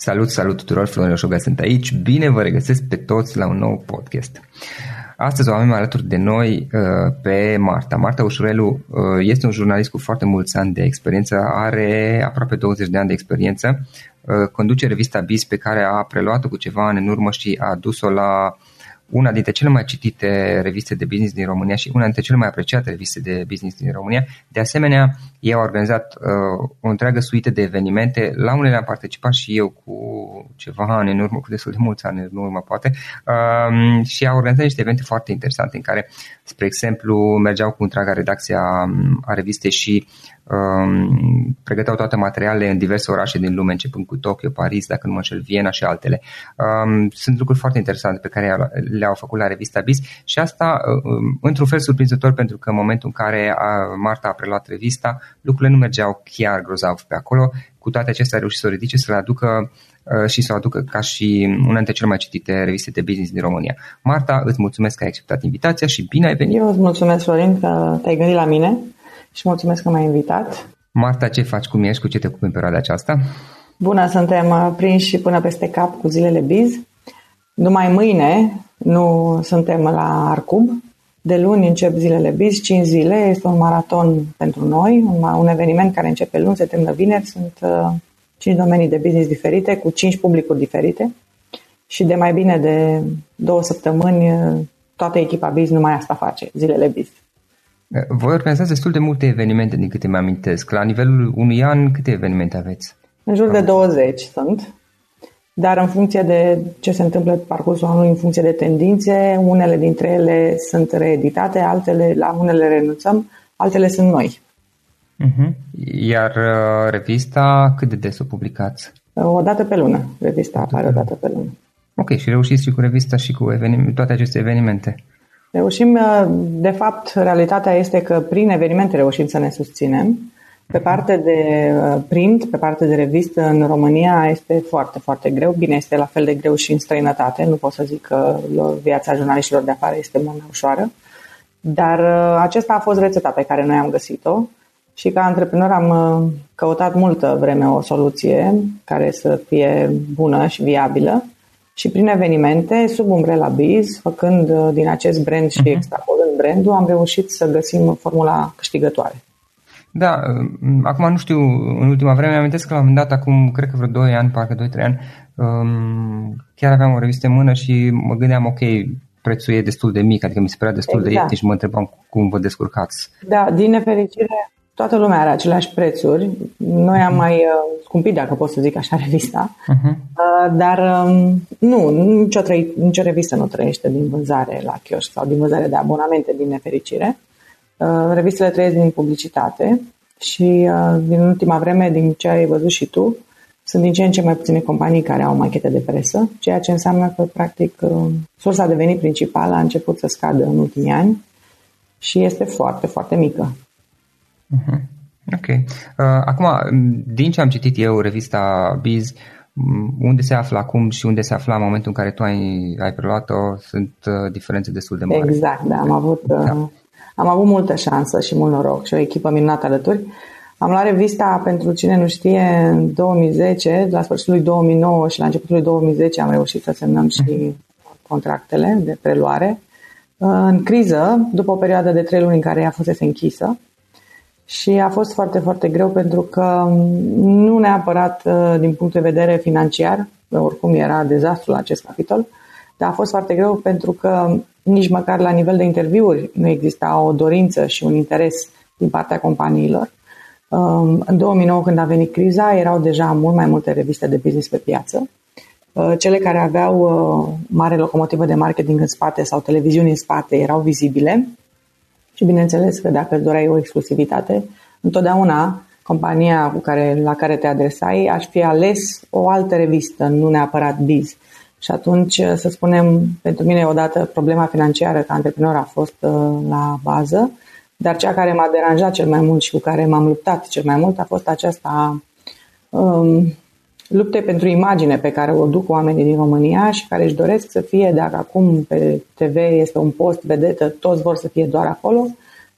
Salut, salut tuturor, Florin Oșoga sunt aici. Bine vă regăsesc pe toți la un nou podcast. Astăzi o avem alături de noi uh, pe Marta. Marta Ușurelu uh, este un jurnalist cu foarte mulți ani de experiență, are aproape 20 de ani de experiență, uh, conduce revista Biz pe care a preluat-o cu ceva ani în urmă și a dus-o la una dintre cele mai citite reviste de business din România și una dintre cele mai apreciate reviste de business din România. De asemenea, ei au organizat uh, o întreagă suite de evenimente. La unele am participat și eu cu ceva ani în urmă, cu destul de mulți ani în urmă, poate, uh, și au organizat niște evenimente foarte interesante în care, spre exemplu, mergeau cu întreaga redacție a, a revistei și um, pregăteau toate materialele în diverse orașe din lume, începând cu Tokyo, Paris, dacă nu mă înșel, Viena și altele. Um, sunt lucruri foarte interesante pe care le-au făcut la revista Biz și asta, um, într-un fel, surprinzător pentru că în momentul în care a, Marta a preluat revista, lucrurile nu mergeau chiar grozav pe acolo. Cu toate acestea a reușit să o ridice, să le aducă uh, și să o aducă ca și una dintre cele mai citite reviste de business din România. Marta, îți mulțumesc că ai acceptat invitația și bine ai venit! Eu îți mulțumesc, Florin, că te-ai gândit la mine și mulțumesc că m-ai invitat. Marta, ce faci, cum ești, cu ce te ocupi în perioada aceasta? Bună, suntem uh, prinși până peste cap cu zilele biz. Numai mâine nu suntem la Arcub. De luni încep zilele biz, 5 zile, este un maraton pentru noi, un, un eveniment care începe luni, se termină vineri, sunt uh, 5 domenii de business diferite, cu 5 publicuri diferite și de mai bine de două săptămâni uh, toată echipa biz numai asta face, zilele biz. Voi organizați destul de multe evenimente, din câte mi-amintesc. La nivelul unui an, câte evenimente aveți? În jur de 20 sunt, dar în funcție de ce se întâmplă pe parcursul anului, în funcție de tendințe, unele dintre ele sunt reeditate, altele, la unele renunțăm, altele sunt noi. Uh-huh. Iar uh, revista, cât de des o publicați? O dată pe lună. Revista apare o dată pe lună. Ok, și reușiți și cu revista și cu evenim- toate aceste evenimente? Reușim, uh, de fapt, realitatea este că prin evenimente reușim să ne susținem. Pe parte de uh, print, pe parte de revistă în România este foarte, foarte greu. Bine, este la fel de greu și în străinătate. Nu pot să zic că viața jurnaliștilor de afară este mult mai ușoară. Dar uh, acesta a fost rețeta pe care noi am găsit-o și ca antreprenor am căutat multă vreme o soluție care să fie bună și viabilă și prin evenimente, sub umbrela Biz, făcând uh, din acest brand și uh-huh. extrapolând brandul, am reușit să găsim formula câștigătoare. Da, um, acum nu știu, în ultima vreme, am amintesc că la un moment dat, acum, cred că vreo 2 ani, parcă 2-3 ani, um, chiar aveam o revistă în mână și mă gândeam, ok, prețul e destul de mic, adică mi se părea destul exact. de ieftin și mă întrebam cum vă descurcați. Da, din nefericire, toată lumea are aceleași prețuri. Noi am mai uh, scumpit, dacă pot să zic așa, revista. Uh-huh. Uh, dar um, nu, nicio, trăi, nicio revistă nu trăiește din vânzare la chioșc sau din vânzare de abonamente, din nefericire. Uh, revistele trăiesc din publicitate și uh, din ultima vreme, din ce ai văzut și tu, sunt din ce în ce mai puține companii care au machete de presă, ceea ce înseamnă că, practic, uh, sursa de venit principală a început să scadă în ultimii ani și este foarte, foarte mică. Uh-huh. Ok. Uh, acum, din ce am citit eu, revista Biz, unde se află acum și unde se afla în momentul în care tu ai, ai preluat-o, sunt uh, diferențe destul de mari. Exact, da. Am avut, uh, da. am avut multă șansă și mult noroc și o echipă minunată alături. Am luat revista, pentru cine nu știe, în 2010, la sfârșitul lui 2009 și la începutul lui 2010 am reușit să semnăm și mhm. contractele de preluare. În criză, după o perioadă de trei luni în care ea fusese închisă, și a fost foarte, foarte greu pentru că nu neapărat uh, din punct de vedere financiar, oricum era dezastru la acest capitol, dar a fost foarte greu pentru că nici măcar la nivel de interviuri nu exista o dorință și un interes din partea companiilor. Um, în 2009, când a venit criza, erau deja mult mai multe reviste de business pe piață. Uh, cele care aveau uh, mare locomotivă de marketing în spate sau televiziuni în spate erau vizibile și bineînțeles că dacă îți doreai o exclusivitate, întotdeauna compania cu care, la care te adresai aș fi ales o altă revistă, nu neapărat biz. Și atunci, să spunem, pentru mine odată problema financiară ca antreprenor a fost uh, la bază, dar cea care m-a deranjat cel mai mult și cu care m-am luptat cel mai mult a fost aceasta um, lupte pentru imagine pe care o duc oamenii din România și care își doresc să fie, dacă acum pe TV este un post vedetă, toți vor să fie doar acolo,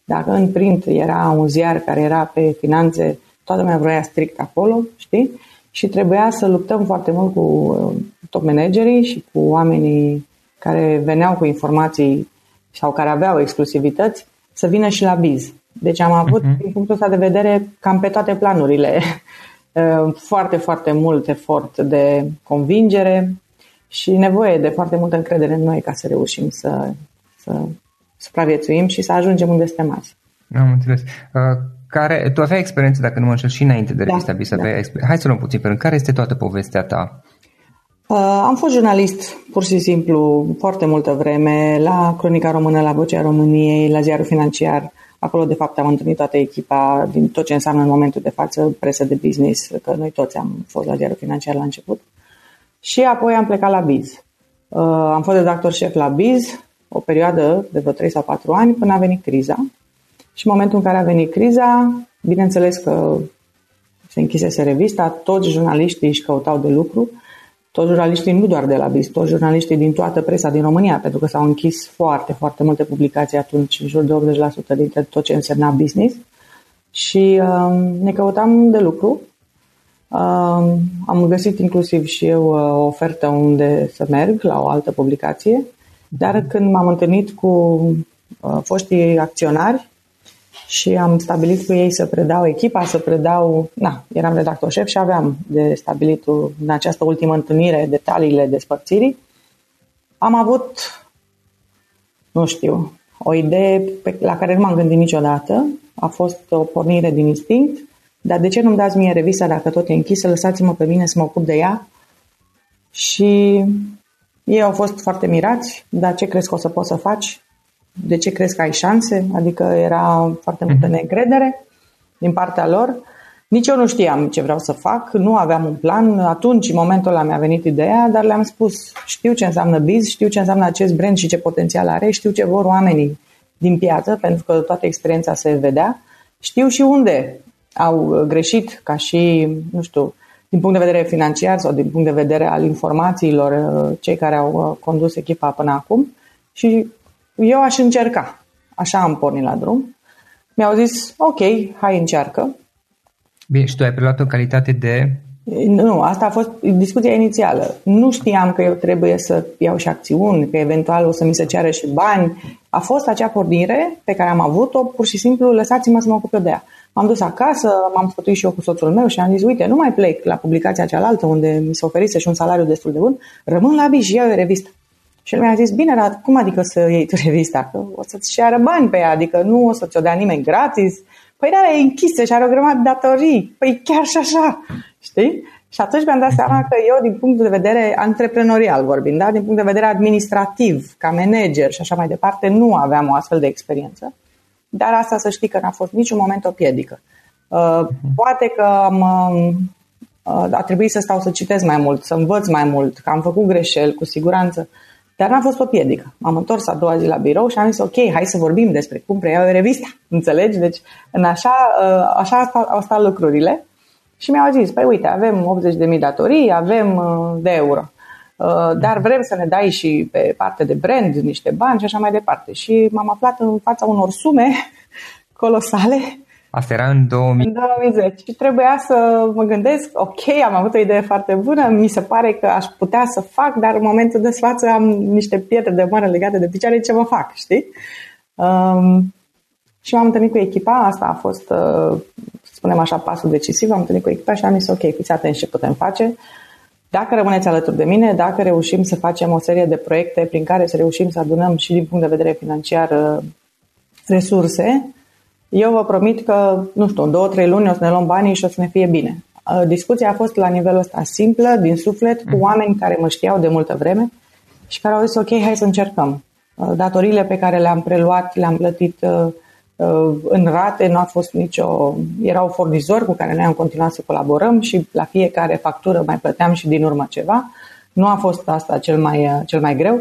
dacă în print era un ziar care era pe finanțe, toată lumea vrea strict acolo, știi? și trebuia să luptăm foarte mult cu uh, top managerii și cu oamenii care veneau cu informații sau care aveau exclusivități să vină și la biz. Deci am avut, uh-huh. din punctul ăsta de vedere, cam pe toate planurile, uh, foarte, foarte mult efort de convingere și nevoie de foarte multă încredere în noi ca să reușim să, să supraviețuim și să ajungem unde suntem azi. Am înțeles. Uh, care, tu aveai experiență, dacă nu mă înșel, și înainte de da, revista da, Bis, da. Hai să luăm puțin pe Care este toată povestea ta? Uh, am fost jurnalist, pur și simplu, foarte multă vreme, la Cronica Română, la Vocea României, la Ziarul Financiar. Acolo, de fapt, am întâlnit toată echipa din tot ce înseamnă în momentul de față presă de business, că noi toți am fost la Ziarul Financiar la început. Și apoi am plecat la Biz. Uh, am fost redactor șef la Biz o perioadă de vreo 3 sau 4 ani până a venit criza. Și în momentul în care a venit criza, bineînțeles că se închisese revista, toți jurnaliștii își căutau de lucru, toți jurnaliștii nu doar de la BIS, toți jurnaliștii din toată presa din România, pentru că s-au închis foarte, foarte multe publicații atunci, în jur de 80% dintre tot ce însemna business. Și uh, ne căutam de lucru. Uh, am găsit inclusiv și eu uh, o ofertă unde să merg la o altă publicație, dar când m-am întâlnit cu uh, foștii acționari, și am stabilit cu ei să predau echipa, să predau, na, eram redactor șef și aveam de stabilit în această ultimă întâlnire detaliile despărțirii. Am avut, nu știu, o idee pe, la care nu m-am gândit niciodată, a fost o pornire din instinct, dar de ce nu-mi dați mie revista dacă tot e închisă, lăsați-mă pe mine să mă ocup de ea. Și ei au fost foarte mirați, dar ce crezi că o să poți să faci? De ce crezi că ai șanse? Adică era foarte multă mhm. neîncredere din partea lor. Nici eu nu știam ce vreau să fac, nu aveam un plan. Atunci, în momentul ăla mi-a venit ideea, dar le-am spus, știu ce înseamnă biz, știu ce înseamnă acest brand și ce potențial are, știu ce vor oamenii din piață, pentru că toată experiența se vedea. Știu și unde au greșit ca și, nu știu, din punct de vedere financiar sau din punct de vedere al informațiilor, cei care au condus echipa până acum și eu aș încerca. Așa am pornit la drum. Mi-au zis, ok, hai încearcă. Bine, și tu ai preluat o calitate de... Nu, asta a fost discuția inițială. Nu știam că eu trebuie să iau și acțiuni, că eventual o să mi se ceară și bani. A fost acea pornire pe care am avut-o, pur și simplu, lăsați-mă să mă ocup eu de ea. M-am dus acasă, m-am sfătuit și eu cu soțul meu și am zis, uite, nu mai plec la publicația cealaltă unde mi se oferise și un salariu destul de bun, rămân la Big și iau o revistă. Și el mi-a zis, bine, dar cum adică să iei tu revista? Că o să-ți ceară bani pe ea, adică nu o să ți-o dea nimeni gratis. Păi da, e închisă și are o grămadă de datorii. Păi chiar și așa, știi? Și atunci mi-am dat seama că eu, din punct de vedere antreprenorial vorbind, da? din punct de vedere administrativ, ca manager și așa mai departe, nu aveam o astfel de experiență. Dar asta să știi că n-a fost niciun moment o piedică. Uh, poate că am, uh, a trebuit să stau să citesc mai mult, să învăț mai mult, că am făcut greșeli, cu siguranță. Dar n-a fost o piedică. M-am întors a doua zi la birou și am zis, ok, hai să vorbim despre cum preiau eu revista. Înțelegi? Deci, în așa, uh, așa au stat lucrurile. Și mi-au zis, păi uite, avem 80.000 datorii, avem uh, de euro. Uh, dar vrem să ne dai și pe parte de brand niște bani și așa mai departe. Și m-am aflat în fața unor sume colosale Asta era în 2000... În 2010. Și trebuia să mă gândesc, ok, am avut o idee foarte bună, mi se pare că aș putea să fac, dar în momentul de față am niște pietre de mână legate de picioare, ce mă fac, știi? Um, și m-am întâlnit cu echipa, asta a fost, uh, să spunem așa, pasul decisiv, am întâlnit cu echipa și am zis, ok, fiți atenți ce putem face. Dacă rămâneți alături de mine, dacă reușim să facem o serie de proiecte prin care să reușim să adunăm și din punct de vedere financiar uh, resurse, eu vă promit că, nu știu, în două, trei luni o să ne luăm banii și o să ne fie bine. Uh, discuția a fost la nivelul ăsta simplă, din suflet, cu mhm. oameni care mă știau de multă vreme și care au zis, ok, hai să încercăm. Uh, Datorile pe care le-am preluat, le-am plătit uh, în rate, nu a fost nicio... Erau furnizori cu care noi am continuat să colaborăm și la fiecare factură mai plăteam și din urmă ceva. Nu a fost asta cel mai, cel mai greu.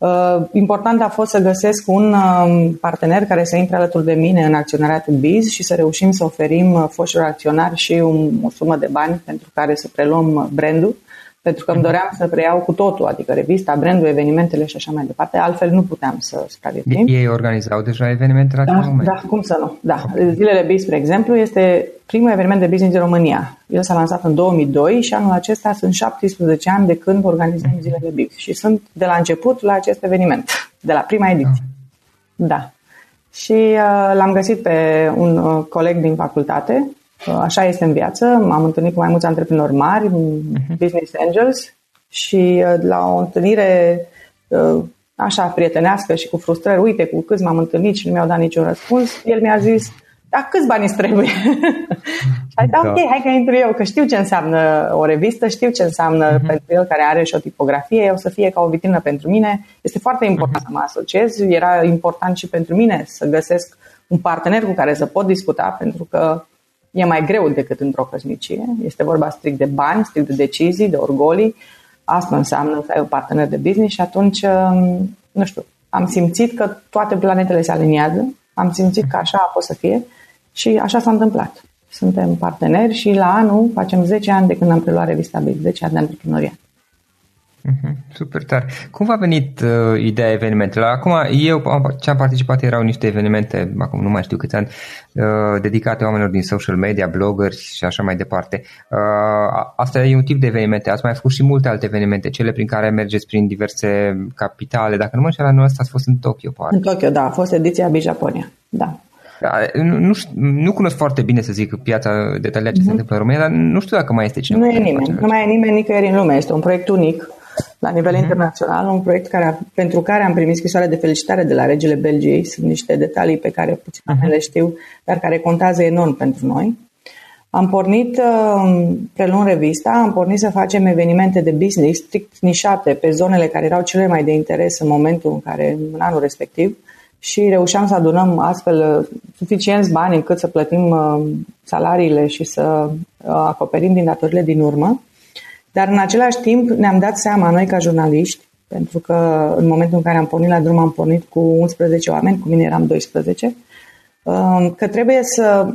Uh, important a fost să găsesc un um, partener care să intre alături de mine în acționariatul BIZ și să reușim să oferim uh, foștilor acționari și o sumă de bani pentru care să preluăm brandul pentru că îmi doream să preiau cu totul, adică revista, brandul, evenimentele și așa mai departe, altfel nu puteam să supraviețuim. Ei organizau deja evenimente la da, moment? Da, cum să nu. Da. Zilele BIS, spre exemplu, este primul eveniment de business din România. El s-a lansat în 2002 și anul acesta sunt 17 ani de când organizăm mhm. zilele BIS și sunt de la început la acest eveniment, de la prima ediție. Da. da. Și uh, l-am găsit pe un uh, coleg din facultate Așa este în viață. M-am întâlnit cu mai mulți antreprenori mari, uh-huh. business angels și uh, la o întâlnire uh, așa prietenească și cu frustrări, uite cu câți m-am întâlnit și nu mi-au dat niciun răspuns, el mi-a zis, dar câți bani îți trebuie? și ai da, ok, hai că intru eu, că știu ce înseamnă o revistă, știu ce înseamnă uh-huh. pentru el care are și o tipografie, o să fie ca o vitrină pentru mine. Este foarte important uh-huh. să mă asociez, era important și pentru mine să găsesc un partener cu care să pot discuta, pentru că e mai greu decât într-o căsnicie. Este vorba strict de bani, strict de decizii, de orgolii. Asta înseamnă să ai un partener de business și atunci, um, nu știu, am simțit că toate planetele se aliniază, am simțit că așa a fost să fie și așa s-a întâmplat. Suntem parteneri și la anul facem 10 ani de când am preluat revista Big, 10 ani de antreprenoriat. Mhm, super tare. Cum v-a venit uh, ideea evenimentelor? Acum, eu ce am participat erau niște evenimente, acum nu mai știu câți ani, uh, dedicate oamenilor din social media, bloggeri și așa mai departe. Uh, asta e un tip de evenimente. Ați mai făcut și multe alte evenimente, cele prin care mergeți prin diverse capitale. Dacă nu mă înșel, anul ăsta ați fost în Tokyo, poate. În Tokyo, da. A fost ediția Bi Japonia. Da. da. Nu, nu, nu cunosc foarte bine, să zic, piața detaliată ce mm-hmm. se întâmplă în România, dar nu știu dacă mai este cineva. Nu e nimeni. Nu mai e nimeni nicăieri în lume. Este un proiect unic la nivel uh-huh. internațional, un proiect care, pentru care am primit scrisoare de felicitare de la regele Belgiei. Sunt niște detalii pe care puțin uh-huh. le știu, dar care contează enorm pentru noi. Am pornit, uh, preluând revista, am pornit să facem evenimente de business strict nișate pe zonele care erau cele mai de interes în momentul în care, în anul respectiv, și reușeam să adunăm astfel uh, suficienți bani încât să plătim uh, salariile și să acoperim din datorile din urmă. Dar în același timp ne-am dat seama noi ca jurnaliști, pentru că în momentul în care am pornit la drum am pornit cu 11 oameni, cu mine eram 12, um, că trebuie să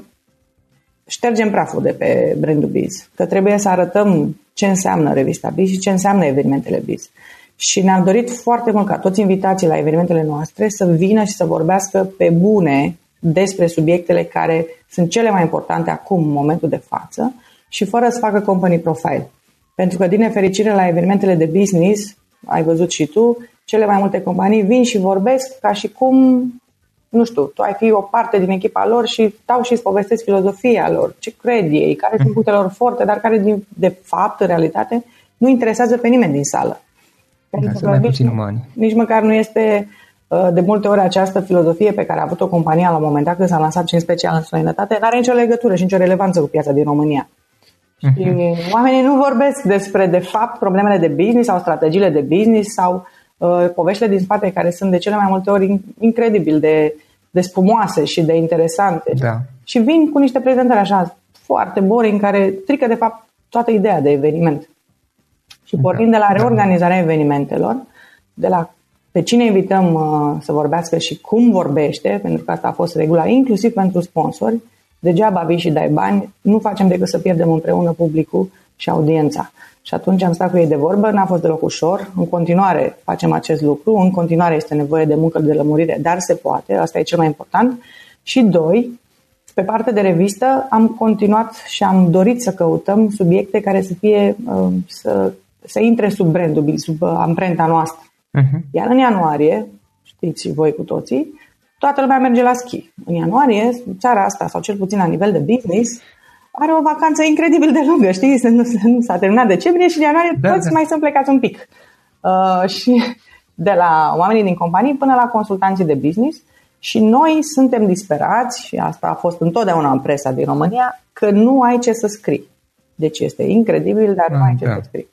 ștergem praful de pe brandul Biz, că trebuie să arătăm ce înseamnă revista Biz și ce înseamnă evenimentele Biz. Și ne-am dorit foarte mult ca toți invitații la evenimentele noastre să vină și să vorbească pe bune despre subiectele care sunt cele mai importante acum, în momentul de față, și fără să facă company profile. Pentru că, din nefericire, la evenimentele de business, ai văzut și tu, cele mai multe companii vin și vorbesc ca și cum, nu știu, tu ai fi o parte din echipa lor și stau și îți povestesc filozofia lor, ce cred ei, care sunt punctele lor forte, dar care, de fapt, în realitate, nu interesează pe nimeni din sală. Pentru că nici, umani. nici măcar nu este uh, de multe ori această filozofie pe care a avut-o compania la un moment dat când s-a lansat și în special în străinătate, nu are nicio legătură și nicio relevanță cu piața din România. Și uh-huh. oamenii nu vorbesc despre, de fapt, problemele de business sau strategiile de business sau uh, poveștile din spate care sunt de cele mai multe ori incredibil de, de spumoase și de interesante. Da. Și vin cu niște prezentări așa foarte boring care strică, de fapt, toată ideea de eveniment. Și pornind da. de la da. reorganizarea evenimentelor, de la pe cine invităm uh, să vorbească și cum vorbește, pentru că asta a fost regula, inclusiv pentru sponsori, degeaba vii și dai bani, nu facem decât să pierdem împreună publicul și audiența. Și atunci am stat cu ei de vorbă, n-a fost deloc ușor, în continuare facem acest lucru, în continuare este nevoie de muncă de lămurire, dar se poate, asta e cel mai important. Și doi, pe partea de revistă am continuat și am dorit să căutăm subiecte care să fie, uh, să, să intre sub brandul, sub amprenta noastră. Uh-huh. Iar în ianuarie, știți voi cu toții, toată lumea merge la schi. În ianuarie, țara asta, sau cel puțin la nivel de business, are o vacanță incredibil de lungă, știi? Nu, nu s-a terminat decembrie și în ianuarie da, toți da. mai sunt plecați un pic. Uh, și de la oamenii din companii până la consultanții de business și noi suntem disperați, și asta a fost întotdeauna în presa din România, că nu ai ce să scrii. Deci este incredibil, dar nu ai ce da. să scrii.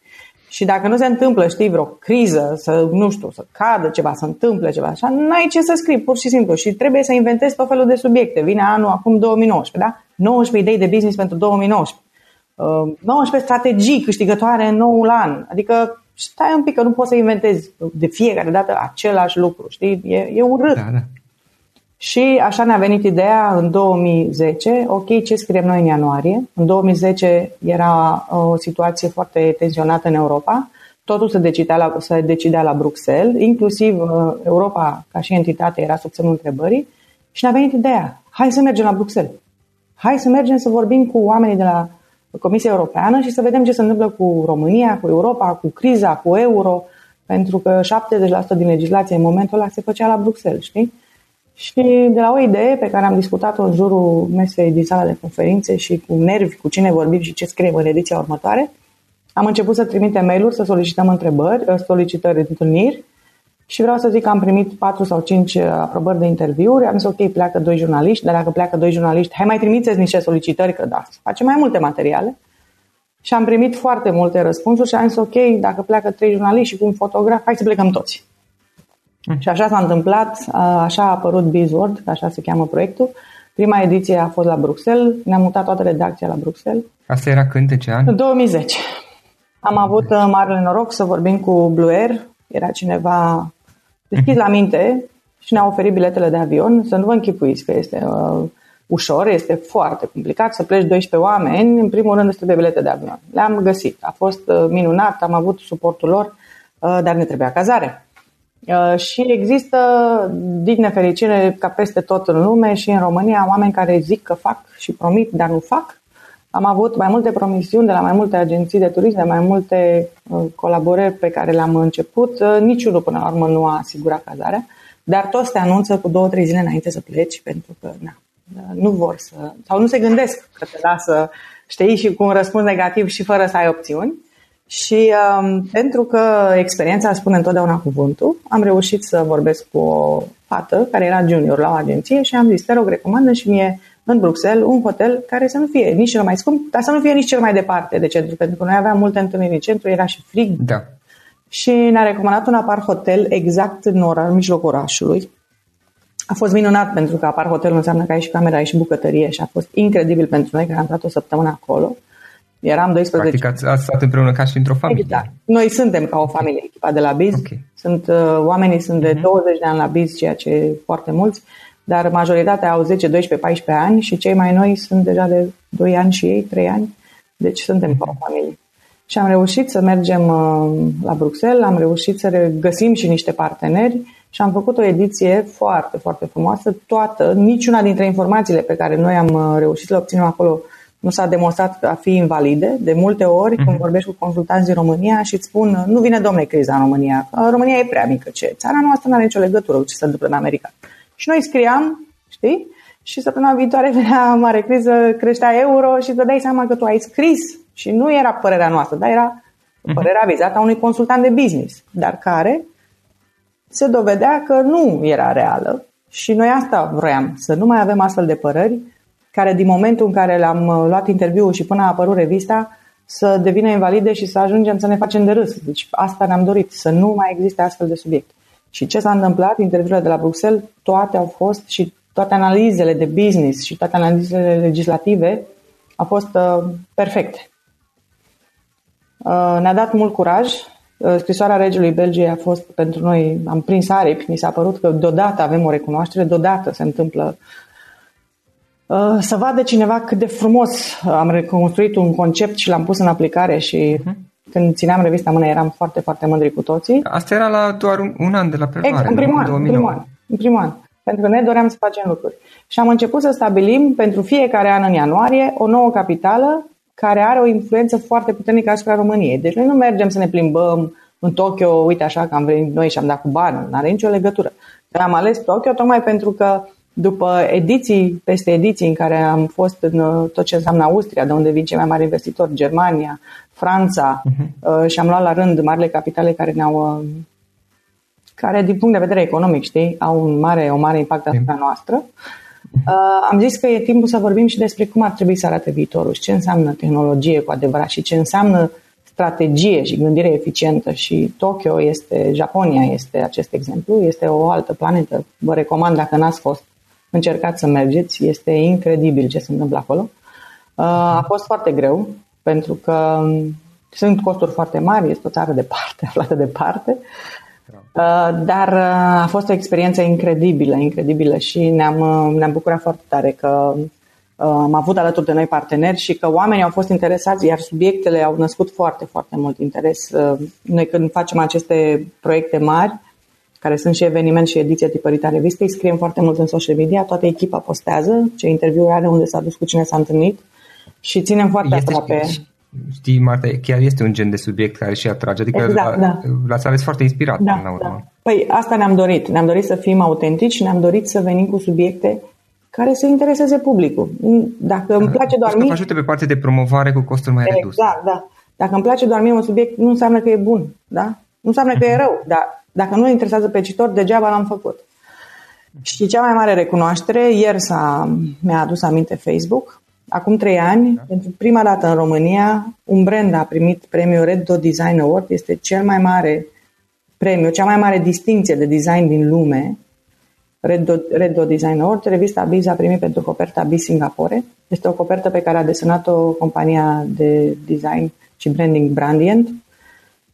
Și dacă nu se întâmplă, știi, vreo criză, să, nu știu, să cadă ceva, să întâmple ceva așa, n-ai ce să scrii, pur și simplu. Și trebuie să inventezi tot felul de subiecte. Vine anul acum 2019, da? 19 idei de business pentru 2019. Uh, 19 strategii câștigătoare în noul an. Adică stai un pic că nu poți să inventezi de fiecare dată același lucru, știi? E, e urât. Da, da. Și așa ne-a venit ideea în 2010, ok, ce scriem noi în ianuarie? În 2010 era uh, o situație foarte tensionată în Europa, totul se decidea la, se decidea la Bruxelles, inclusiv uh, Europa ca și entitate era sub semnul întrebării. Și ne-a venit ideea, hai să mergem la Bruxelles, hai să mergem să vorbim cu oamenii de la Comisia Europeană și să vedem ce se întâmplă cu România, cu Europa, cu criza, cu euro, pentru că 70% din legislație în momentul ăla se făcea la Bruxelles, știi? Și de la o idee pe care am discutat-o în jurul mesei din sala de conferințe și cu nervi, cu cine vorbim și ce scriem în ediția următoare, am început să trimitem mail-uri, să solicităm întrebări, ă, solicitări de întâlniri și vreau să zic că am primit 4 sau 5 aprobări de interviuri. Am zis, ok, pleacă doi jurnaliști, dar dacă pleacă doi jurnaliști, hai mai trimiteți niște solicitări, că da, facem mai multe materiale. Și am primit foarte multe răspunsuri și am zis, ok, dacă pleacă trei jurnaliști și cu un fotograf, hai să plecăm toți. Mm. Și așa s-a întâmplat, așa a apărut Bizword, așa se cheamă proiectul. Prima ediție a fost la Bruxelles, ne-am mutat toată redacția la Bruxelles. Asta era când, în ce an? În 2010. Am avut uh, marele noroc să vorbim cu Blue Air, era cineva deschis la minte și ne-a oferit biletele de avion. Să nu vă închipuiți că este uh, ușor, este foarte complicat să pleci 12 oameni. În primul rând îți trebuie bilete de avion. Le-am găsit, a fost uh, minunat, am avut suportul lor, uh, dar ne trebuia cazare. Uh, și există, din nefericire, ca peste tot în lume și în România, oameni care zic că fac și promit, dar nu fac. Am avut mai multe promisiuni de la mai multe agenții de turism, de mai multe uh, colaborări pe care le-am început. Uh, niciunul până la urmă nu a asigurat cazarea, dar toți te anunță cu două, trei zile înainte să pleci, pentru că na, nu vor să, sau nu se gândesc că te lasă, știi, și cu un răspuns negativ și fără să ai opțiuni. Și um, pentru că experiența spune întotdeauna cuvântul, am reușit să vorbesc cu o fată care era junior la o agenție și am zis, te rog, recomandă și mie în Bruxelles un hotel care să nu fie nici cel mai scump, dar să nu fie nici cel mai departe de centru, pentru că noi aveam multe întâlniri în centru, era și frig. Da. Și ne-a recomandat un apart hotel exact în ora, în mijlocul orașului. A fost minunat pentru că apart hotel înseamnă că ai și camera, ai și bucătărie și a fost incredibil pentru noi că am stat o săptămână acolo. Eram 12. Practic ați, ați stat împreună ca și într-o familie. Exact. Noi suntem ca o familie, echipa de la Biz. Okay. Sunt, uh, oamenii sunt de 20 mhm. de ani la Biz, ceea ce e foarte mulți, dar majoritatea au 10, 12, 14 ani și cei mai noi sunt deja de 2 ani și ei, 3 ani. Deci suntem ca o familie. Și am reușit să mergem uh, la Bruxelles, am reușit să găsim și niște parteneri și am făcut o ediție foarte, foarte frumoasă. Toată, niciuna dintre informațiile pe care noi am uh, reușit să le obținem acolo nu s-a demonstrat a fi invalide. De multe ori, când mhm. vorbești cu consultanți din România și îți spun, nu vine domne criza în România, România e prea mică, ce? Țara noastră nu are nicio legătură cu ce se întâmplă în America. Și noi scriam, știi? Și săptămâna viitoare venea mare criză, creștea euro și îți dai seama că tu ai scris și nu era părerea noastră, dar era mhm. părerea vizată a unui consultant de business, dar care se dovedea că nu era reală și noi asta vroiam, să nu mai avem astfel de păreri care din momentul în care le-am uh, luat interviul și până a apărut revista, să devină invalide și să ajungem să ne facem de râs. Deci asta ne-am dorit, să nu mai existe astfel de subiect. Și ce s-a întâmplat, interviurile de la Bruxelles, toate au fost și toate analizele de business și toate analizele legislative au fost uh, perfecte. Uh, ne-a dat mult curaj. Uh, scrisoarea regelui Belgiei a fost pentru noi, am prins aripi, mi s-a părut că deodată avem o recunoaștere, deodată se întâmplă Uh, să vadă cineva cât de frumos am reconstruit un concept și l-am pus în aplicare și uh-huh. când țineam revista mână eram foarte, foarte mândri cu toții. Asta era la doar un, un an de la preluare, exact, în primul an, în primul an, în primul an. Pentru că ne doream să facem lucruri. Și am început să stabilim pentru fiecare an în ianuarie o nouă capitală care are o influență foarte puternică asupra României. Deci noi nu mergem să ne plimbăm în Tokyo, uite așa că am venit noi și am dat cu bani, nu are nicio legătură. Dar am ales Tokyo tocmai pentru că după ediții peste ediții în care am fost în uh, tot ce înseamnă Austria, de unde vin cei mai mari investitori, Germania, Franța uh-huh. și am luat la rând marile capitale care ne-au uh, care din punct de vedere economic, știi, au un mare, o mare impact asupra noastră. Uh, am zis că e timpul să vorbim și despre cum ar trebui să arate viitorul și ce înseamnă tehnologie cu adevărat și ce înseamnă strategie și gândire eficientă și Tokyo este, Japonia este acest exemplu, este o altă planetă. Vă recomand dacă n-ați fost încercați să mergeți, este incredibil ce se întâmplă acolo. Uh, a fost foarte greu, pentru că sunt costuri foarte mari, este o țară departe, aflată departe. dar uh, a fost o experiență incredibilă, incredibilă și ne-am, uh, ne-am bucurat foarte tare că am avut alături de noi parteneri și că oamenii au fost interesați, iar subiectele au născut foarte, foarte mult interes. Noi când facem aceste proiecte mari, care sunt și eveniment și ediție tipărită a revistei, scriem foarte mult în social media, toată echipa postează ce interviuri are, unde s-a dus, cu cine s-a întâlnit și ținem foarte este aproape. Și, știi, Marta, chiar este un gen de subiect care și atrage, adică exact, la, da. l-ați ales foarte inspirat da, până la urmă. Da. Păi asta ne-am dorit, ne-am dorit să fim autentici și ne-am dorit să venim cu subiecte care să intereseze publicul. Dacă îmi place doar mie... ajute pe partea de promovare cu costuri mai exact, reduse. Exact, da. Dacă îmi place doar mie un subiect, nu înseamnă că e bun, da? Nu înseamnă că e mhm. rău, dar dacă nu interesează pe citor, degeaba l-am făcut. Și cea mai mare recunoaștere, ieri s-a, mi-a adus aminte Facebook, acum trei ani, da. pentru prima dată în România, un brand a primit premiul Red Dot Design Award, este cel mai mare premiu, cea mai mare distinție de design din lume, Red Dot, Red Dot Design Award, revista Biz a primit pentru coperta Biz Singapore. Este o copertă pe care a desenat-o compania de design și branding Brandient.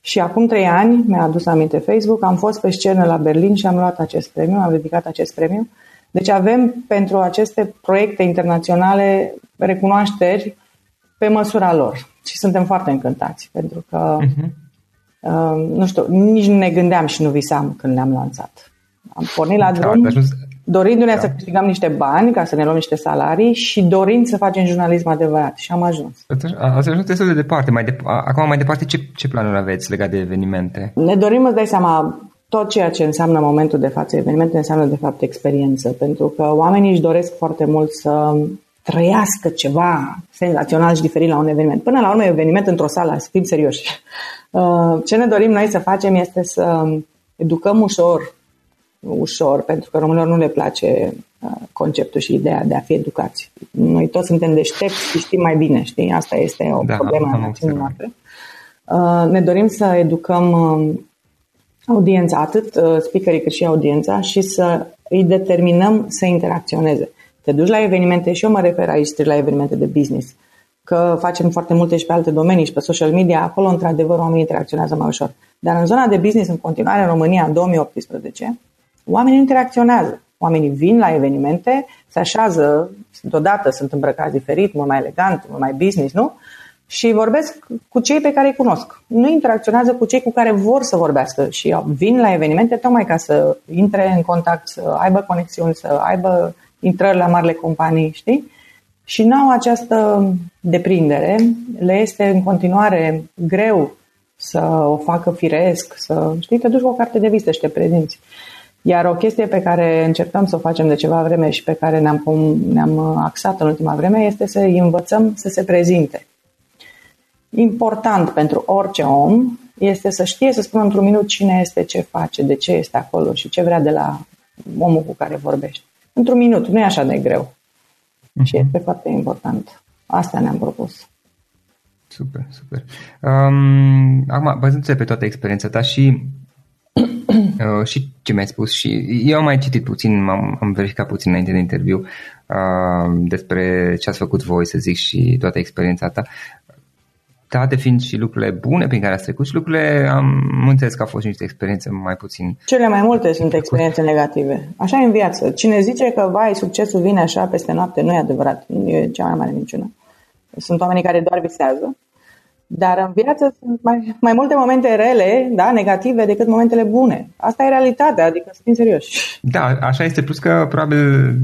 Și acum trei ani, mi-a adus aminte Facebook, am fost pe scenă la Berlin și am luat acest premiu, am ridicat acest premiu. Deci avem pentru aceste proiecte internaționale recunoașteri pe măsura lor și suntem foarte încântați pentru că, uh-huh. uh, nu știu, nici nu ne gândeam și nu visam când le-am lansat. Am pornit la da, drum ajuns... dorindu-ne da. să câștigăm niște bani ca să ne luăm niște salarii și dorind să facem jurnalism adevărat și am ajuns. Ați ajuns destul de departe. Mai de, acum mai departe ce, ce planuri aveți legat de evenimente? Ne dorim, îți dai seama, tot ceea ce înseamnă momentul de față, evenimente înseamnă de fapt experiență, pentru că oamenii își doresc foarte mult să trăiască ceva senzațional și diferit la un eveniment. Până la urmă, eveniment într-o sală, să fim serioși. Uh, ce ne dorim noi să facem este să educăm ușor, ușor, pentru că românilor nu le place uh, conceptul și ideea de a fi educați. Noi toți suntem deștepți și știm mai bine, știi? Asta este o da, problemă a națiunii noastre. Uh, ne dorim să educăm audiența, atât speakerii cât și audiența și să îi determinăm să interacționeze te duci la evenimente și eu mă refer aici la evenimente de business, că facem foarte multe și pe alte domenii și pe social media, acolo într-adevăr oamenii interacționează mai ușor. Dar în zona de business, în continuare, în România, în 2018, oamenii interacționează. Oamenii vin la evenimente, se așează, deodată sunt îmbrăcați diferit, mult mai elegant, mult mai business, nu? Și vorbesc cu cei pe care îi cunosc. Nu interacționează cu cei cu care vor să vorbească și vin la evenimente tocmai ca să intre în contact, să aibă conexiuni, să aibă intrări la marile companii, știi? Și nu au această deprindere, le este în continuare greu să o facă firesc, să, știi, te duci cu o carte de vizită și te prezinți. Iar o chestie pe care încercăm să o facem de ceva vreme și pe care ne-am, ne-am axat în ultima vreme este să îi învățăm să se prezinte. Important pentru orice om este să știe să spună într-un minut cine este, ce face, de ce este acolo și ce vrea de la omul cu care vorbești într-un minut. Nu e așa de greu. Uh-huh. Și este foarte important. Asta ne-am propus. Super, super. Um, acum, bazându-se pe toată experiența ta și uh, și ce mi-ai spus și eu am mai citit puțin, am, am verificat puțin înainte de interviu uh, despre ce ați făcut voi, să zic, și toată experiența ta date fiind și lucrurile bune prin care ați trecut și lucrurile, am înțeles că au fost niște experiențe mai puțin... Cele mai multe sunt experiențe negative. Așa e în viață. Cine zice că, vai, succesul vine așa peste noapte, nu e adevărat. Nu e cea mai mare minciună. Sunt oamenii care doar visează dar în viață sunt mai, mai multe momente rele, da, negative, decât momentele bune. Asta e realitatea, adică să fim serioși. Da, așa este, plus că probabil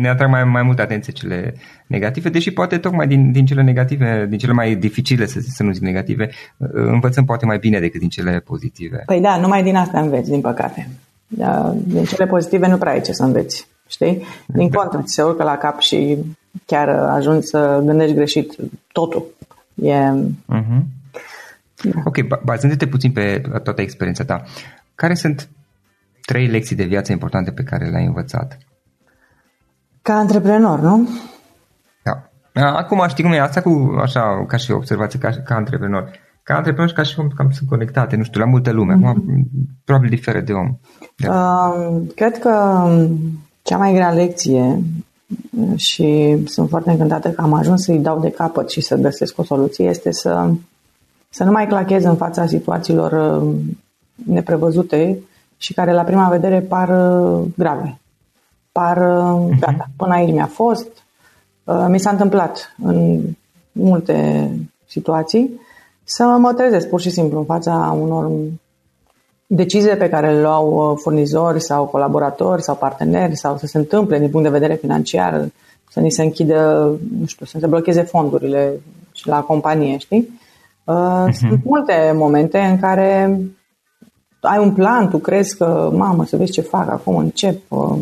ne atrag mai, mai mult atenție cele negative, deși poate tocmai din, din cele negative, din cele mai dificile, să, să nu zic negative, învățăm poate mai bine decât din cele pozitive. Păi da, numai din asta înveți, din păcate. Da, din cele pozitive nu prea ai ce să înveți, știi? Din da. contră, ți se urcă la cap și chiar ajungi să gândești greșit totul. E... Uh-huh. Da. Ok, bazându-te puțin pe toată experiența ta, care sunt trei lecții de viață importante pe care le-ai învățat? Ca antreprenor, nu? Da. Acum știi cum e asta cu, așa, ca și observație, ca, ca antreprenor. Ca antreprenor și ca și om, cam sunt conectate, nu știu, la multă lume. Mm-hmm. Acum, probabil diferă de om. Da. Uh, cred că cea mai grea lecție și sunt foarte încântată că am ajuns să-i dau de capăt și să găsesc o soluție, este să, să nu mai clachez în fața situațiilor uh, neprevăzute și care la prima vedere par uh, grave. Par, uh-huh. gata, până aici mi-a fost. Uh, mi s-a întâmplat în multe situații să mă trezesc pur și simplu în fața unor decizii pe care le luau uh, furnizori sau colaboratori sau parteneri sau să se întâmple din punct de vedere financiar, să ni se închidă, nu știu, să se blocheze fondurile și la companie, știi? Uh-huh. Sunt multe momente în care ai un plan, tu crezi că, mamă, să vezi ce fac, acum încep, uh,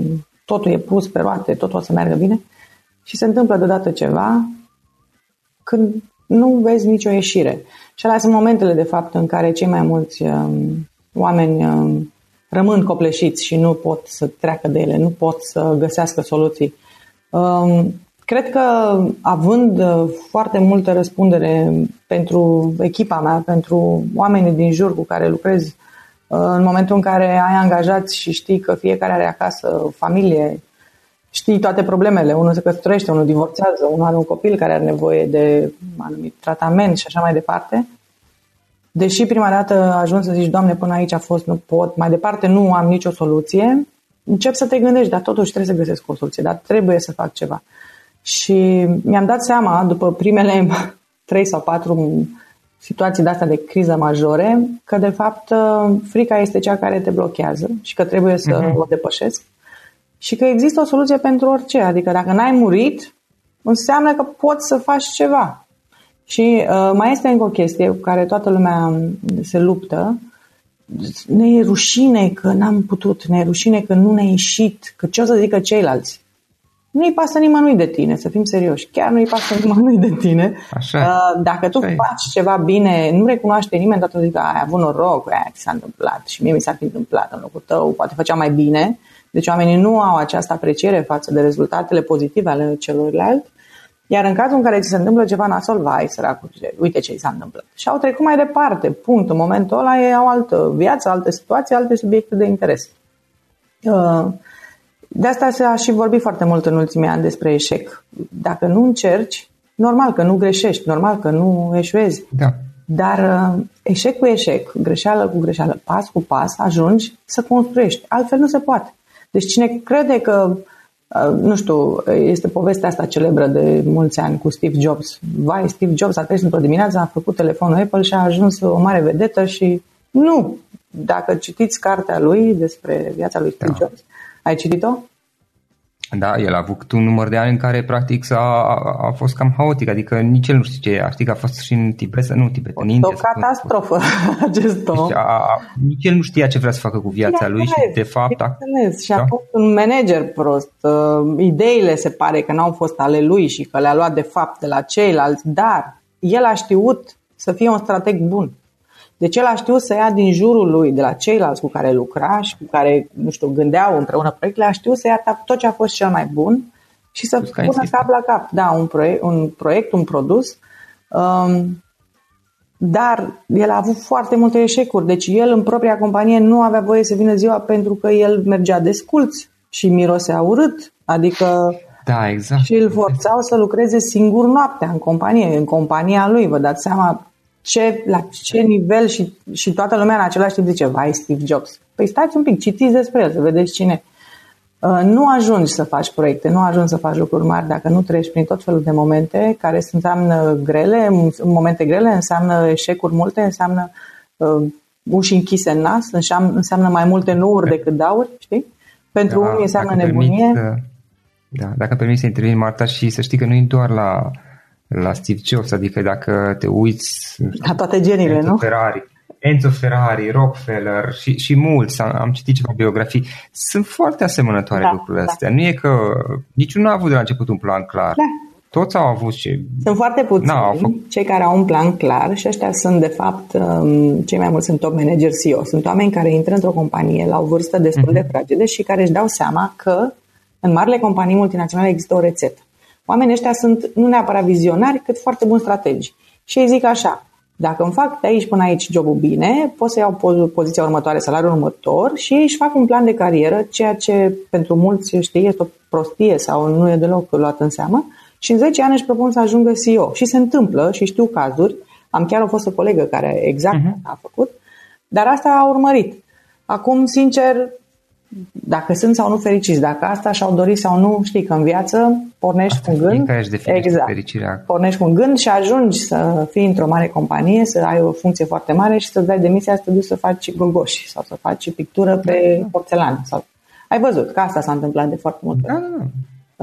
totul e pus pe roate, totul o să meargă bine și se întâmplă deodată ceva când nu vezi nicio ieșire. Și alea sunt momentele, de fapt, în care cei mai mulți um, oameni um, rămân copleșiți și nu pot să treacă de ele, nu pot să găsească soluții. Um, cred că având uh, foarte multă răspundere pentru echipa mea, pentru oamenii din jur cu care lucrez, uh, în momentul în care ai angajați și știi că fiecare are acasă familie, știi toate problemele, unul se căsătorește, unul divorțează, unul are un copil care are nevoie de anumit tratament și așa mai departe, deși prima dată ajungi să zici, Doamne, până aici a fost, nu pot, mai departe nu am nicio soluție, încep să te gândești, dar totuși trebuie să găsesc o soluție, dar trebuie să fac ceva. Și mi-am dat seama, după primele trei sau patru situații de-astea de criză majore, că de fapt frica este cea care te blochează și că trebuie să uh-huh. o depășesc și că există o soluție pentru orice. Adică dacă n-ai murit, înseamnă că poți să faci ceva. Și uh, mai este încă o chestie cu care toată lumea se luptă. Ne e rușine că n-am putut, ne e rușine că nu ne-a ieșit, că ce o să zică ceilalți. Nu-i pasă nimănui de tine, să fim serioși. Chiar nu-i pasă nimănui de tine. Așa. Uh, dacă tu Așa faci ceva bine, nu recunoaște nimeni, toată zic că ai avut noroc, aia ți s-a întâmplat și mie mi s-a fi întâmplat în locul tău, poate făcea mai bine. Deci oamenii nu au această apreciere față de rezultatele pozitive ale celorlalți iar în cazul în care ți se întâmplă ceva nasol, vai, săracul, uite ce i s-a întâmplat. Și au trecut mai departe, punct. În momentul ăla ei au altă viață, alte situații, alte subiecte de interes. Uh, de asta se-a și vorbit foarte mult în ultimii ani despre eșec. Dacă nu încerci, normal că nu greșești, normal că nu eșuezi. Da. Dar uh, eșec cu eșec, greșeală cu greșeală, pas cu pas, ajungi să construiești. Altfel nu se poate. Deci cine crede că Uh, nu știu, este povestea asta celebră de mulți ani cu Steve Jobs. Vai, Steve Jobs a trezit într-o dimineață, a făcut telefonul Apple și a ajuns o mare vedetă și nu. Dacă citiți cartea lui despre viața lui Steve da. Jobs, ai citit-o? Da, el a avut un număr de ani în care practic a, a fost cam haotic, adică nici el nu știe ce a știi că a fost și în Tibet, nu Tibet, în India. O catastrofă acest om. Deci a, a, nici el nu știa ce vrea să facă cu viața lui și de fapt... A, și a da? fost un manager prost. Uh, ideile se pare că n-au fost ale lui și că le-a luat de fapt de la ceilalți, dar el a știut să fie un strateg bun. Deci el a știut să ia din jurul lui, de la ceilalți cu care lucra și cu care, nu știu, gândeau împreună proiectele, a știut să ia tot ce a fost cel mai bun și să pună cap la cap. Da, un proiect, un, proiect, un produs. Um, dar el a avut foarte multe eșecuri. Deci el în propria companie nu avea voie să vină ziua pentru că el mergea de sculți și mirosea urât. Adică da, exact. Și îl forțau să lucreze singur noaptea în companie, în compania lui. Vă dați seama ce, la ce nivel și, și toată lumea în același timp zice, vai Steve Jobs. Păi stați un pic, citiți despre el, să vedeți cine. Uh, nu ajungi să faci proiecte, nu ajungi să faci lucruri mari dacă nu treci prin tot felul de momente care înseamnă grele, momente grele, înseamnă eșecuri multe, înseamnă uh, uși închise în nas, înseamnă, înseamnă mai multe nuuri decât dauri, știi? Pentru da, unii înseamnă nebunie. Permit, da, dacă permis să intervin, Marta, și să știi că nu e doar la la Steve Jobs, adică dacă te uiți la toate genile, nu? Ferrari, Enzo Ferrari, Rockefeller și, și mulți, am, am citit ceva biografii, sunt foarte asemănătoare da, lucrurile da. astea. Nu e că niciunul n-a avut de la început un plan clar. Da. Toți au avut și... Sunt foarte puțini au făcut... cei care au un plan clar și ăștia sunt, de fapt, um, cei mai mulți sunt top manager CEO. Sunt oameni care intră într-o companie la o vârstă destul uh-huh. de fragedă și care își dau seama că în marile companii multinaționale există o rețetă. Oamenii ăștia sunt nu neapărat vizionari, cât foarte buni strategi. Și ei zic așa, dacă îmi fac de aici până aici jobul bine, pot să iau poziția următoare, salariul următor și ei își fac un plan de carieră, ceea ce pentru mulți știi este o prostie sau nu e deloc luat în seamă și în 10 ani își propun să ajungă CEO. Și se întâmplă și știu cazuri, am chiar o fostă colegă care exact uh-huh. a făcut, dar asta a urmărit. Acum, sincer, dacă sunt sau nu fericiți, dacă asta și-au dorit sau nu, știi că în viață pornești Asta cu un gând. exact. fericirea. Pornești cu un gând și ajungi să fii într-o mare companie, să ai o funcție foarte mare și să-ți dai demisia să te duci să faci gogoși sau să faci pictură pe da, porțelan. Sau... Ai văzut că asta s-a întâmplat de foarte multe da, da, da.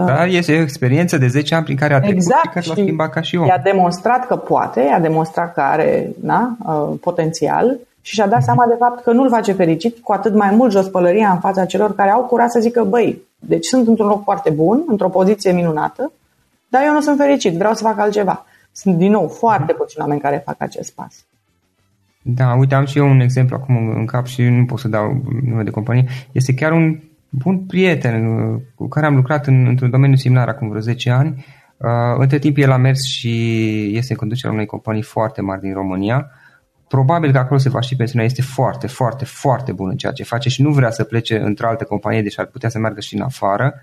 Dar este o experiență de 10 ani prin care a trecut exact, și care l-a schimbat ca și om. I-a demonstrat că poate, i-a demonstrat că are na, uh, potențial și și-a dat seama de fapt că nu-l face fericit, cu atât mai mult jos pălăria în fața celor care au curaj să zică, băi, deci sunt într-un loc foarte bun, într-o poziție minunată, dar eu nu sunt fericit, vreau să fac altceva. Sunt din nou foarte puțini oameni care fac acest pas. Da, uite, am și eu un exemplu acum în cap și nu pot să dau nume de companie. Este chiar un bun prieten uh, cu care am lucrat în, într-un domeniu similar acum vreo 10 ani. Uh, între timp el a mers și este în conducerea unei companii foarte mari din România. Probabil că acolo se va și pensiona. Este foarte, foarte, foarte bun în ceea ce face și nu vrea să plece într-o altă companie, deși ar putea să meargă și în afară.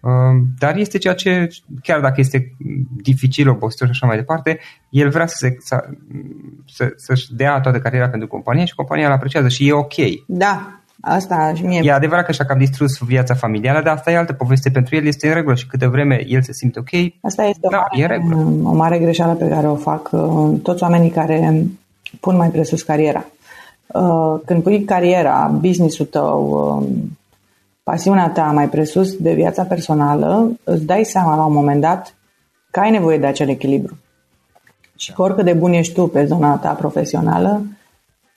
Uh, dar este ceea ce, chiar dacă este dificil, obositor și așa mai departe, el vrea să se, să, să, să-și dea toată cariera pentru companie și compania îl apreciază și e ok. Da, Asta și mie... E adevărat că și-a cam distrus viața familială, dar asta e altă poveste. Pentru el este în regulă și câte vreme el se simte ok, asta este da, o, mare, e o mare greșeală pe care o fac uh, toți oamenii care pun mai presus cariera. Uh, când pui cariera, business-ul tău, um, pasiunea ta mai presus de viața personală, îți dai seama la un moment dat că ai nevoie de acel echilibru. Și că oricât de bun ești tu pe zona ta profesională,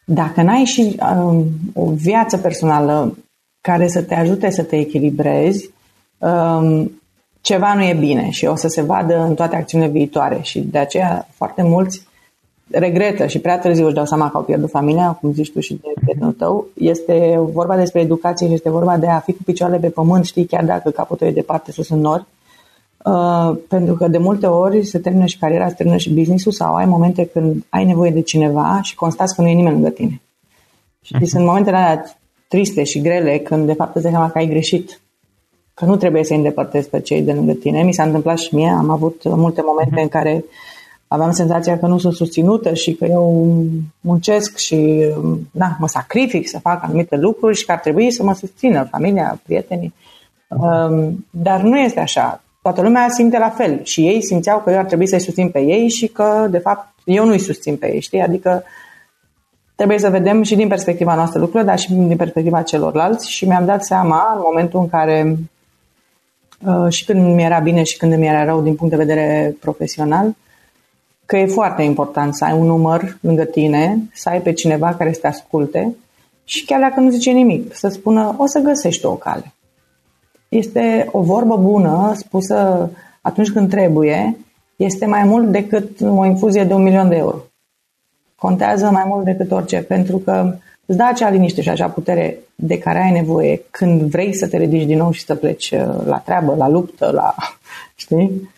dacă n-ai și um, o viață personală care să te ajute să te echilibrezi, um, ceva nu e bine și o să se vadă în toate acțiunile viitoare și de aceea foarte mulți regretă și prea târziu își dau seama că au pierdut familia, cum zici tu și de prietenul tău. Este vorba despre educație și este vorba de a fi cu picioarele pe pământ, știi, chiar dacă capătul e departe sus în nori. Uh, pentru că de multe ori se termină și cariera, se termină și business-ul sau ai momente când ai nevoie de cineva și constați că nu e nimeni lângă tine. Și uh-huh. sunt momentele alea triste și grele când de fapt îți dai seama că ai greșit. Că nu trebuie să îi îndepărtezi pe cei de lângă tine. Mi s-a întâmplat și mie, am avut multe momente uh-huh. în care aveam senzația că nu sunt susținută și că eu muncesc și na, mă sacrific să fac anumite lucruri și că ar trebui să mă susțină familia, prietenii. Uh-huh. Dar nu este așa toată lumea simte la fel și ei simțeau că eu ar trebui să-i susțin pe ei și că, de fapt, eu nu-i susțin pe ei, știi? Adică trebuie să vedem și din perspectiva noastră lucrurile, dar și din perspectiva celorlalți și mi-am dat seama în momentul în care uh, și când mi era bine și când mi era rău din punct de vedere profesional, că e foarte important să ai un număr lângă tine, să ai pe cineva care să te asculte și chiar dacă nu zice nimic, să spună o să găsești o cale este o vorbă bună spusă atunci când trebuie, este mai mult decât o infuzie de un milion de euro. Contează mai mult decât orice, pentru că îți dă acea liniște și acea putere de care ai nevoie când vrei să te ridici din nou și să pleci uh, la treabă, la luptă, la... știi?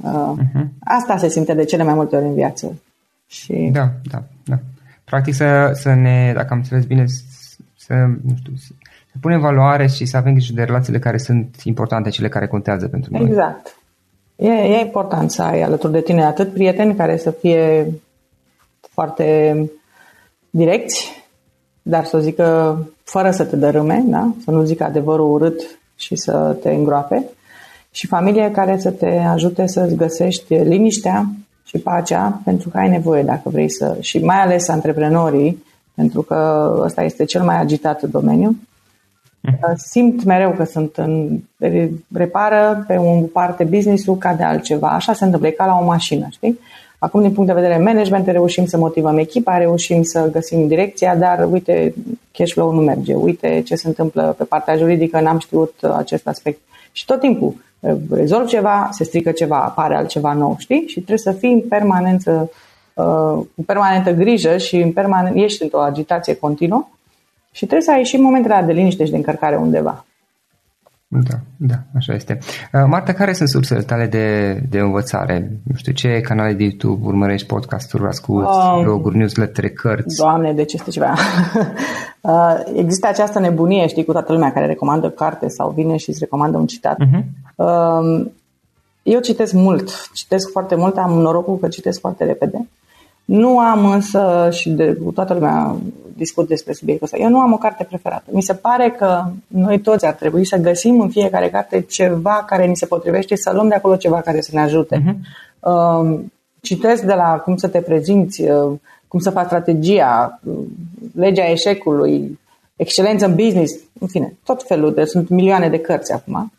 Uh-huh. Asta se simte de cele mai multe ori în viață. Și... Da, da, da. Practic să, să ne, dacă am înțeles bine, să, nu știu, să să punem valoare și să avem grijă de relațiile care sunt importante, cele care contează pentru noi. Exact. E, e important să ai alături de tine atât prieteni care să fie foarte direcți, dar să zică fără să te dărâme, da? să nu zică adevărul urât și să te îngroape, și familie care să te ajute să-ți găsești liniștea și pacea pentru că ai nevoie dacă vrei să... și mai ales antreprenorii, pentru că ăsta este cel mai agitat domeniu, Uh, simt mereu că sunt în, repară pe un parte business-ul ca de altceva. Așa se întâmplă, e ca la o mașină, știi? Acum, din punct de vedere management, reușim să motivăm echipa, reușim să găsim direcția, dar uite, cash flow nu merge, uite ce se întâmplă pe partea juridică, n-am știut acest aspect. Și tot timpul uh, rezolv ceva, se strică ceva, apare altceva nou, știi? Și trebuie să fii în permanență, uh, cu permanentă grijă și în permanent, ești într-o agitație continuă și trebuie să ai și momentele de liniște și de încărcare undeva. Da, da, așa este. Uh, Marta, care sunt sursele tale de, de învățare? Nu știu, ce canale de YouTube urmărești podcasturi, asculti, um, bloguri, newsletter, cărți? Doamne, de ce este ceva? uh, există această nebunie, știi, cu toată lumea care recomandă carte sau vine și îți recomandă un citat. Uh-huh. Uh, eu citesc mult, citesc foarte mult, am norocul că citesc foarte repede. Nu am însă, și de, toată lumea discut despre subiectul ăsta, eu nu am o carte preferată. Mi se pare că noi toți ar trebui să găsim în fiecare carte ceva care ni se potrivește, să luăm de acolo ceva care să ne ajute. Uh-huh. Uh, citesc de la cum să te prezinți, uh, cum să faci strategia, uh, legea eșecului, excelență în business, în fine, tot felul de, sunt milioane de cărți acum.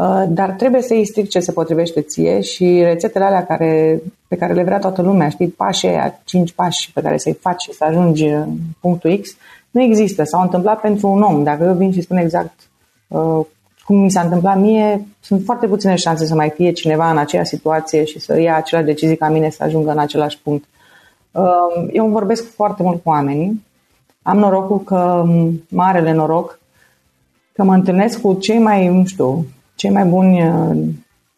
Uh, dar trebuie să-i stric ce se potrivește ție și rețetele alea care, pe care le vrea toată lumea, știi, pașii aia, cinci pași pe care să-i faci și să ajungi în punctul X, nu există. S-au întâmplat pentru un om. Dacă eu vin și spun exact uh, cum mi s-a întâmplat mie, sunt foarte puține șanse să mai fie cineva în aceeași situație și să ia aceleași decizii ca mine să ajungă în același punct. Uh, eu vorbesc foarte mult cu oamenii. Am norocul că, marele noroc, că mă întâlnesc cu cei mai, nu știu, cei mai buni uh,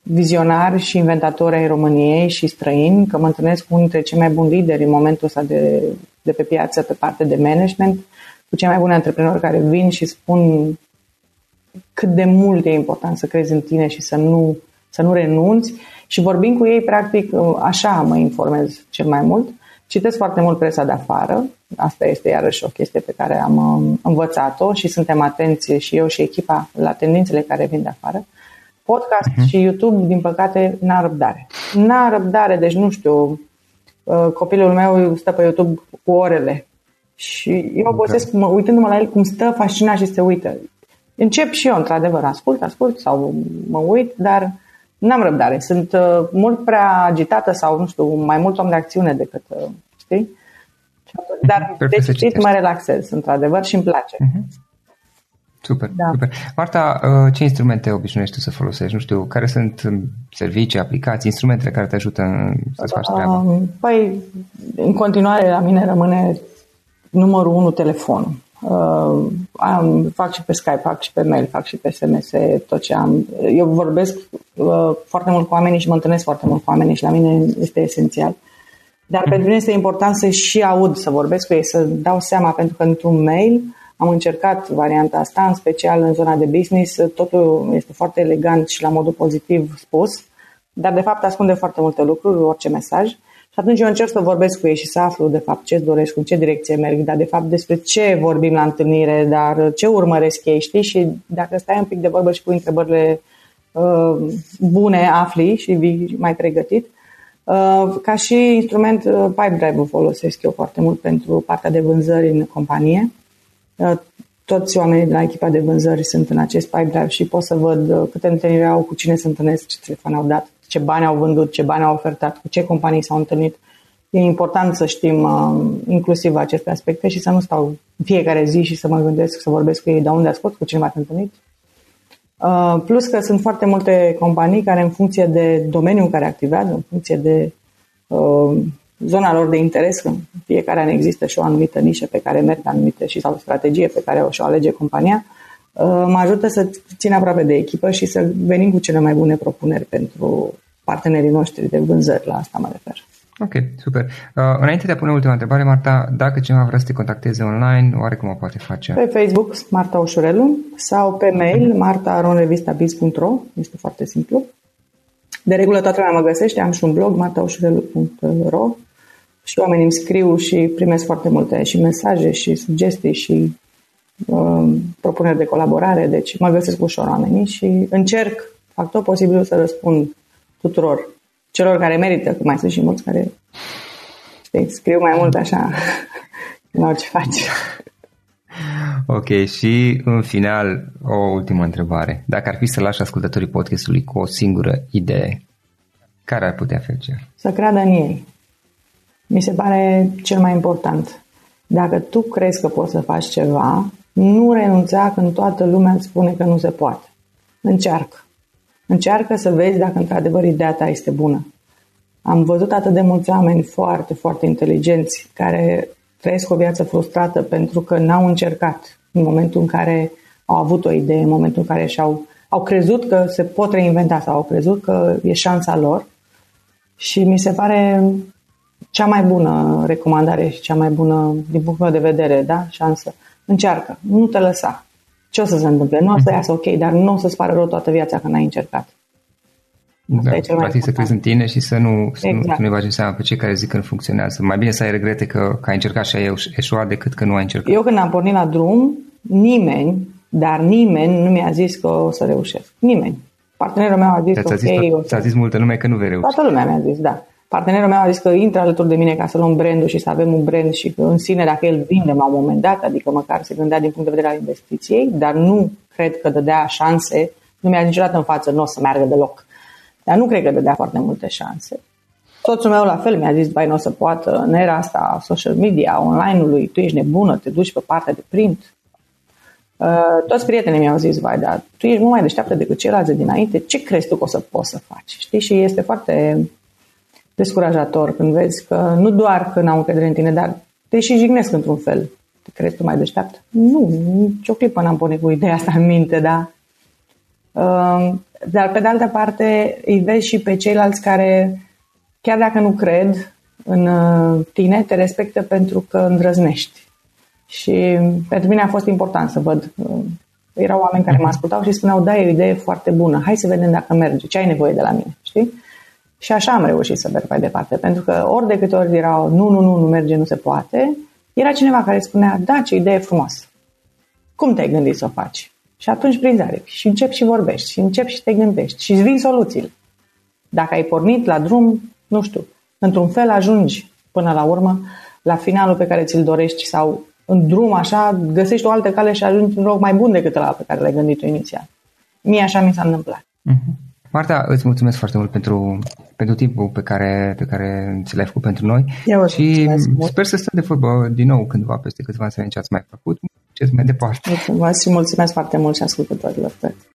vizionari și inventatori ai României și străini, că mă întâlnesc cu unul dintre cei mai buni lideri în momentul ăsta de, de pe piață pe parte de management, cu cei mai buni antreprenori care vin și spun cât de mult e important să crezi în tine și să nu, să nu renunți și vorbim cu ei, practic, uh, așa mă informez cel mai mult. Citesc foarte mult presa de afară, asta este iarăși o chestie pe care am um, învățat-o și suntem atenți și eu și echipa la tendințele care vin de afară. Podcast uh-huh. și YouTube, din păcate, n-a răbdare. N-a răbdare, deci nu știu, uh, copilul meu stă pe YouTube cu orele și eu obosesc okay. uitându-mă la el cum stă fascinat și se uită. Încep și eu, într-adevăr, ascult, ascult sau mă uit, dar n-am răbdare. Sunt uh, mult prea agitată sau, nu știu, mai mult om de acțiune decât, uh, știi? Dar de citit mă relaxez, într-adevăr, și îmi place. Uh-huh. Super, da. super. Marta, uh, ce instrumente obișnuiești tu să folosești? Nu știu, care sunt um, servicii, aplicații, instrumentele care te ajută să-ți faci treaba? Um, păi, în continuare, la mine rămâne numărul unu telefonul. Uh, am, fac și pe Skype, fac și pe mail, fac și pe SMS, tot ce am. Eu vorbesc uh, foarte mult cu oamenii și mă întâlnesc foarte mult cu oamenii și la mine este esențial. Uh, dar pentru mine este important să și aud, să vorbesc cu ei, să dau seama, pentru că într-un mail am încercat varianta asta, în special în zona de business, totul este foarte elegant și la modul pozitiv spus, dar de fapt ascunde foarte multe lucruri, orice mesaj. Și atunci eu încerc să vorbesc cu ei și să aflu de fapt ce doresc, în ce direcție merg, dar de fapt despre ce vorbim la întâlnire, dar ce urmăresc ei, știi? Și dacă stai un pic de vorbă și pui întrebările uh, bune, afli și vii mai pregătit. Uh, ca și instrument, uh, Pipedrive-ul folosesc eu foarte mult pentru partea de vânzări în companie. Uh, toți oamenii de la echipa de vânzări sunt în acest Pipedrive și pot să văd câte întâlniri au, cu cine se întâlnesc, ce telefon au dat, ce bani au vândut, ce bani au ofertat, cu ce companii s-au întâlnit. E important să știm inclusiv aceste aspecte și să nu stau fiecare zi și să mă gândesc, să vorbesc cu ei, de unde a scos, cu cine m-ați întâlnit, Uh, plus că sunt foarte multe companii care în funcție de domeniul în care activează, în funcție de uh, zona lor de interes, că fiecare an există și o anumită nișă pe care merg anumite și sau strategie pe care o și-o alege compania, uh, mă ajută să țin aproape de echipă și să venim cu cele mai bune propuneri pentru partenerii noștri de vânzări, la asta mă refer. Ok, super. Uh, înainte de a pune ultima întrebare, Marta, dacă cineva vrea să te contacteze online, oare cum o poate face? Pe Facebook, Marta Ușurelu, sau pe mail, martaronrevistabiz.ro, este foarte simplu. De regulă toată lumea mă găsește, am și un blog, martaușurelu.ro și oamenii îmi scriu și primesc foarte multe și mesaje și sugestii și uh, propuneri de colaborare, deci mă găsesc ușor oamenii și încerc, fac tot posibilul să răspund tuturor celor care merită, că mai sunt și mulți care știi, scriu mai mult așa în orice faci. Ok, și în final o ultimă întrebare. Dacă ar fi să lași ascultătorii podcastului cu o singură idee, care ar putea fi aceea? Să creadă în ei. Mi se pare cel mai important. Dacă tu crezi că poți să faci ceva, nu renunța când toată lumea îți spune că nu se poate. Încearcă. Încearcă să vezi dacă într-adevăr ideea ta este bună. Am văzut atât de mulți oameni foarte, foarte inteligenți care trăiesc o viață frustrată pentru că n-au încercat în momentul în care au avut o idee, în momentul în care și-au au crezut că se pot reinventa sau au crezut că e șansa lor și mi se pare cea mai bună recomandare și cea mai bună, din punctul meu de vedere, da, șansă. Încearcă, nu te lăsa ce o să se întâmple? Nu o să mhm. iasă ok, dar nu o să-ți pară rău toată viața că n-ai încercat. Da, e cel mai practic să crezi în tine și să nu, să exact. nu, nu bagi în seama pe cei care zic că nu funcționează. Mai bine să ai regrete că, că ai încercat și ai eșuat decât că nu ai încercat. Eu când am pornit la drum, nimeni, dar nimeni nu mi-a zis că o să reușesc. Nimeni. Partenerul meu a zis, ți-a zis, okay, o să... ți-a zis multă lume că nu vei reuși. Toată lumea mi-a zis, da. Partenerul meu a zis că intră alături de mine ca să luăm brandul și să avem un brand și că în sine dacă el vinde la un moment dat, adică măcar se gândea din punct de vedere al investiției, dar nu cred că dădea șanse, nu mi-a niciodată în față, nu o să meargă deloc. Dar nu cred că dădea foarte multe șanse. Soțul meu la fel mi-a zis, bai, nu o să poată, în era asta social media, online-ului, tu ești nebună, te duci pe partea de print. Uh, toți prietenii mi-au zis, vai, dar tu ești mult mai deșteaptă decât ceilalți de dinainte, ce crezi tu că o să poți să faci? Știi? Și este foarte descurajator când vezi că nu doar că n-au încredere în tine, dar te și jignesc într-un fel. Te crezi tu mai deșteaptă? Nu, nici o clipă n-am pune cu ideea asta în minte, da. Uh, dar pe de altă parte îi vezi și pe ceilalți care, chiar dacă nu cred în uh, tine, te respectă pentru că îndrăznești. Și pentru mine a fost important să văd. Uh, erau oameni care mă ascultau și spuneau, da, e o idee foarte bună, hai să vedem dacă merge, ce ai nevoie de la mine, știi? Și așa am reușit să merg mai departe, pentru că ori de câte ori erau, nu, nu, nu, nu merge, nu se poate, era cineva care spunea, da, ce idee frumoasă. Cum te-ai gândit să o faci? Și atunci prinzi aripi și începi și vorbești și începi și te gândești și îți vin soluțiile. Dacă ai pornit la drum, nu știu, într-un fel ajungi până la urmă la finalul pe care ți-l dorești sau în drum așa găsești o altă cale și ajungi în loc mai bun decât la pe care l-ai gândit tu inițial. Mie așa mi s-a întâmplat. Uh-huh. Marta, îți mulțumesc foarte mult pentru, pentru timpul pe care, pe care ți l-ai făcut pentru noi Eu și sper să stăm de vorbă din nou cândva peste câțiva ani să ce ați mai făcut, ce mai departe. Mulțumesc și mulțumesc foarte mult și ascultătorilor.